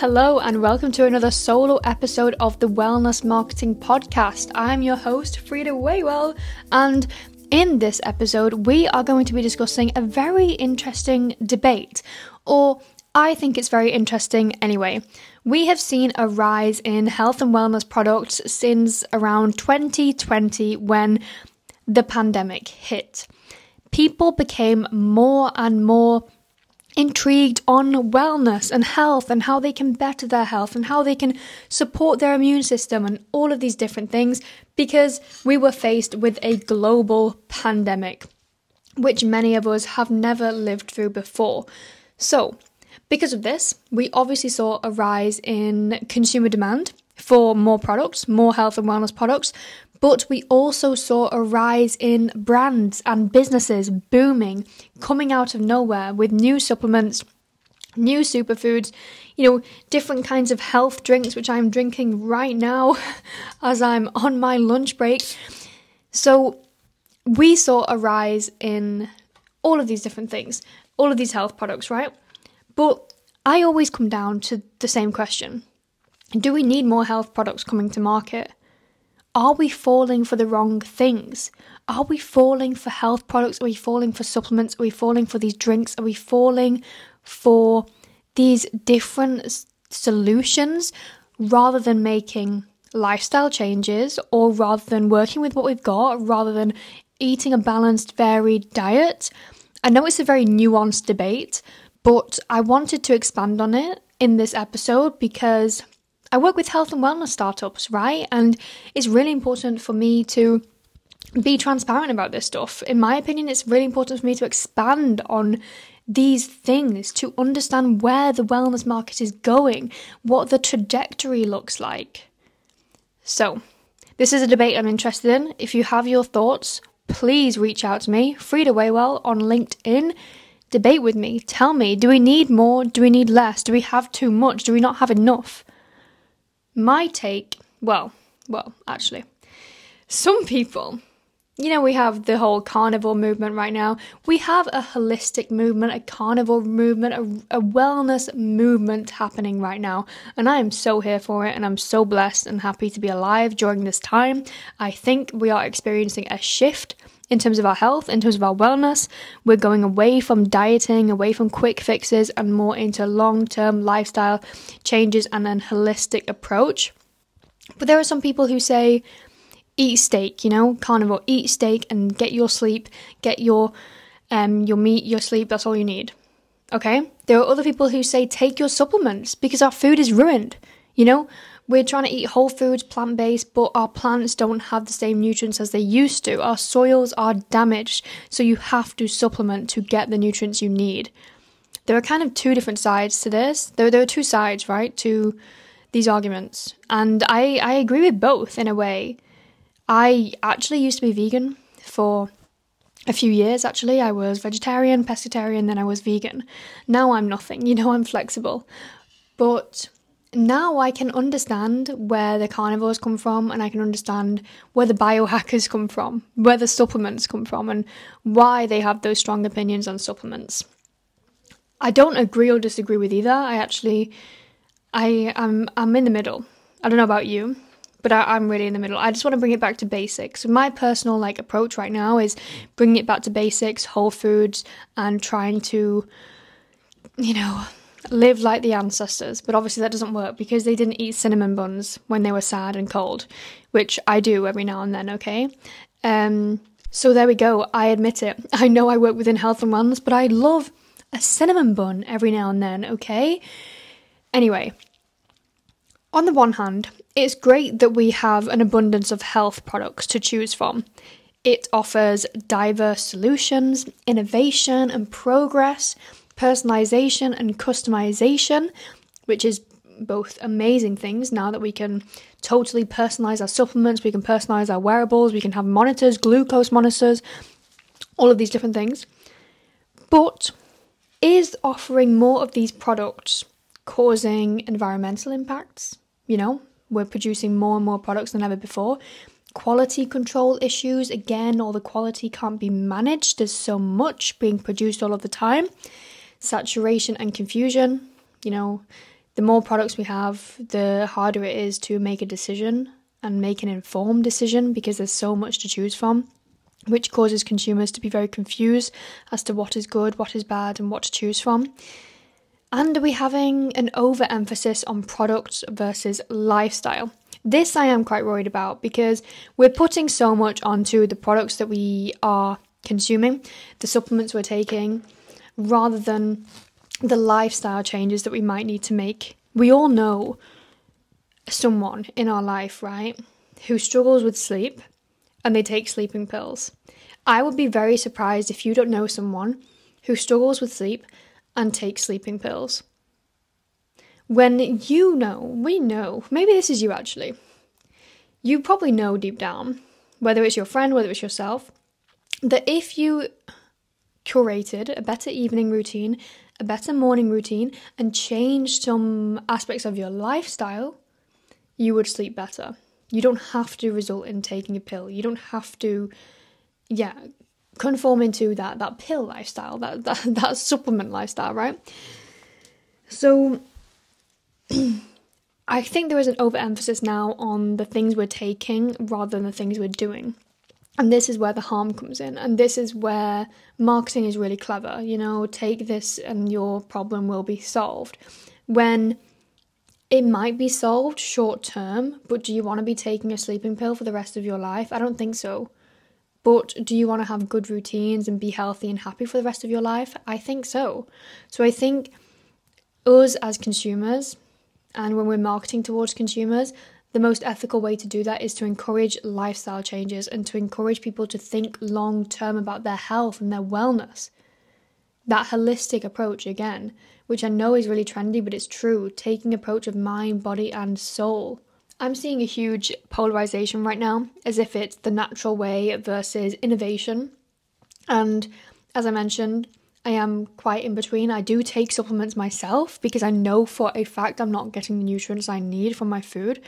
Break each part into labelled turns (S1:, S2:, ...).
S1: Hello, and welcome to another solo episode of the Wellness Marketing Podcast. I'm your host, Frida Waywell, and in this episode, we are going to be discussing a very interesting debate, or I think it's very interesting anyway. We have seen a rise in health and wellness products since around 2020 when the pandemic hit. People became more and more intrigued on wellness and health and how they can better their health and how they can support their immune system and all of these different things because we were faced with a global pandemic, which many of us have never lived through before. So, because of this, we obviously saw a rise in consumer demand for more products, more health and wellness products, but we also saw a rise in brands and businesses booming, coming out of nowhere with new supplements, new superfoods, you know, different kinds of health drinks, which I'm drinking right now as I'm on my lunch break. So we saw a rise in all of these different things, all of these health products, right? But I always come down to the same question Do we need more health products coming to market? Are we falling for the wrong things? Are we falling for health products? Are we falling for supplements? Are we falling for these drinks? Are we falling for these different solutions rather than making lifestyle changes or rather than working with what we've got, rather than eating a balanced, varied diet? I know it's a very nuanced debate, but I wanted to expand on it in this episode because I work with health and wellness startups, right? And it's really important for me to be transparent about this stuff. In my opinion, it's really important for me to expand on these things, to understand where the wellness market is going, what the trajectory looks like. So, this is a debate I'm interested in. If you have your thoughts, please reach out to me, Frida Waywell, on LinkedIn. Debate with me. Tell me, do we need more? Do we need less? Do we have too much? Do we not have enough? My take, well, well, actually, some people, you know, we have the whole carnivore movement right now. We have a holistic movement, a carnivore movement, a, a, wellness movement happening right now. And I am so here for it, and I'm so blessed and happy to be alive during this time. I think we are experiencing a shift in terms of our health, in terms of our wellness. We're going away from dieting, away from quick fixes, and more into long term lifestyle changes and an holistic approach. But there are some people who say, eat steak, you know, carnivore, eat steak and get your sleep, get your um your meat, your sleep, that's all you need. Okay? There are other people who say take your supplements because our food is ruined. You know, we're trying to eat whole foods, plant based, but our plants don't have the same nutrients as they used to. Our soils are damaged, so you have to supplement to get the nutrients you need. There are kind of two different sides to this. There, there are two sides, right, to these arguments. And I, I agree with both in a way. I actually used to be vegan for a few years actually. I was vegetarian, pescatarian, then I was vegan. Now I'm nothing, you know, I'm flexible. But now I can understand where the carnivores come from and I can understand where the biohackers come from, where the supplements come from, and why they have those strong opinions on supplements. I don't agree or disagree with either. I actually, I am I'm in the middle. I don't know about you, but I, am really in the middle. I just want to bring it back to basics. My personal like approach right now is bringing it back to basics, whole foods, and trying to, you know, live like the ancestors, but obviously that doesn't work because they didn't eat cinnamon buns when they were sad and cold, which I do every now and then, okay? Um, so there we go. I admit it. I know I work within health and wellness, but I love a cinnamon bun every now and then, okay? Anyway, on the one hand, it's great that we have an abundance of health products to choose from. It offers diverse solutions, innovation, and progress personalization and customization, which is both amazing things now that we can totally personalize our supplements, we can personalize our wearables, we can have monitors, glucose monitors, all of these different things. But is offering more of these products causing environmental impacts? You know, we're producing more and more products than ever before. Quality control issues, again, all the quality can't be managed. There's so much being produced all of the time saturation and confusion. You know, the more products we have, the harder it is to make a decision and make an informed decision because there's so much to choose from, which causes consumers to be very confused as to what is good, what is bad, and what to choose from. And are we having an overemphasis on products versus lifestyle? This I am quite worried about because we're putting so much onto the products that we are consuming, the supplements we're taking, rather than the lifestyle changes that we might need to make. We all know someone in our life, right, who struggles with sleep and they take sleeping pills. I would be very surprised if you don't know someone who struggles with sleep and takes sleeping pills. When you know, we know, maybe this is you actually, you probably know deep down, whether it's your friend, whether it's yourself, that if you curated a better evening routine, a better morning routine, and changed some aspects of your lifestyle, you would sleep better. You don't have to result in taking a pill. You don't have to, yeah, conform into that that pill lifestyle, that that, that supplement lifestyle, right? So I think there is an overemphasis now on the things we're taking rather than the things we're doing. And this is where the harm comes in. And this is where marketing is really clever. You know, take this and your problem will be solved. When it might be solved short term, but do you want to be taking a sleeping pill for the rest of your life? I don't think so. But do you want to have good routines and be healthy and happy for the rest of your life? I think so. So I think us as consumers, and when we're marketing towards consumers, the most ethical way to do that is to encourage lifestyle changes and to encourage people to think long term about their health and their wellness. That holistic approach, again, which I know is really trendy, but it's true, taking approach of mind, body, and soul. I'm seeing a huge polarization right now, as if it's the natural way versus innovation. And as I mentioned, I am quite in between. I do take supplements myself because I know for a fact I'm not getting the nutrients I need from my food.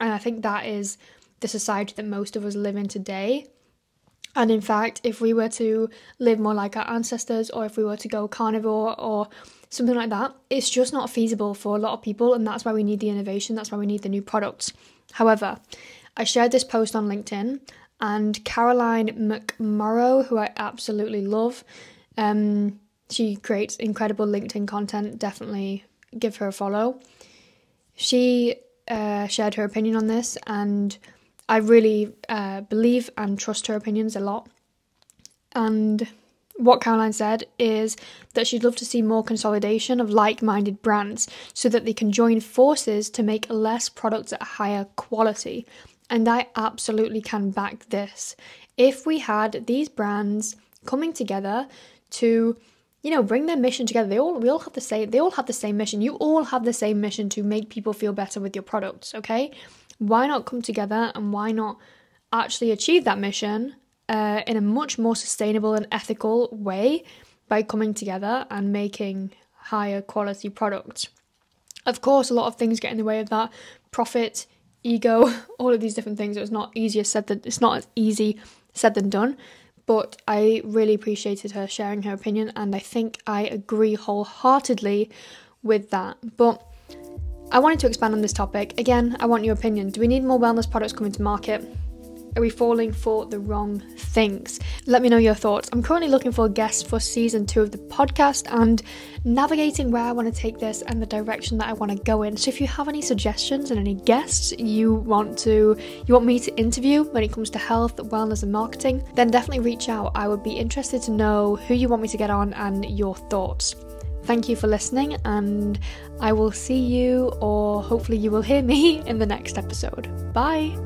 S1: And I think that is the society that most of us live in today. And in fact, if we were to live more like our ancestors, or if we were to go carnivore or something like that, it's just not feasible for a lot of people. And that's why we need the innovation, that's why we need the new products. However, I shared this post on LinkedIn, and Caroline McMorrow, who I absolutely love, um, she creates incredible LinkedIn content. Definitely give her a follow. She uh, shared her opinion on this, and I really uh, believe and trust her opinions a lot. And what Caroline said is that she'd love to see more consolidation of like minded brands so that they can join forces to make less products at a higher quality. And I absolutely can back this. If we had these brands coming together to you know bring their mission together. They all we all have the same they all have the same mission. You all have the same mission to make people feel better with your products okay? Why not come together and why not actually achieve that mission uh, in a much more sustainable and ethical way by coming together and making higher quality products? Of course a lot of things get in the way of that. Profit ego all of these different things. It's not easier said than it's not as easy said than done but I really appreciated her sharing her opinion, and I think I agree wholeheartedly with that. But I wanted to expand on this topic. Again, I want your opinion. Do we need more wellness products coming to market? Are we falling for the wrong things? Let me know your thoughts. I'm currently looking for a guest for season two of the podcast and navigating where I want to take this and the direction that I want to go in. So if you have any suggestions and any guests you want to you want me to interview when it comes to health, wellness and marketing, then definitely reach out. I would be interested to know who you want me to get on and your thoughts. Thank you for listening, and I will see you, or hopefully, you will hear me in the next episode. Bye!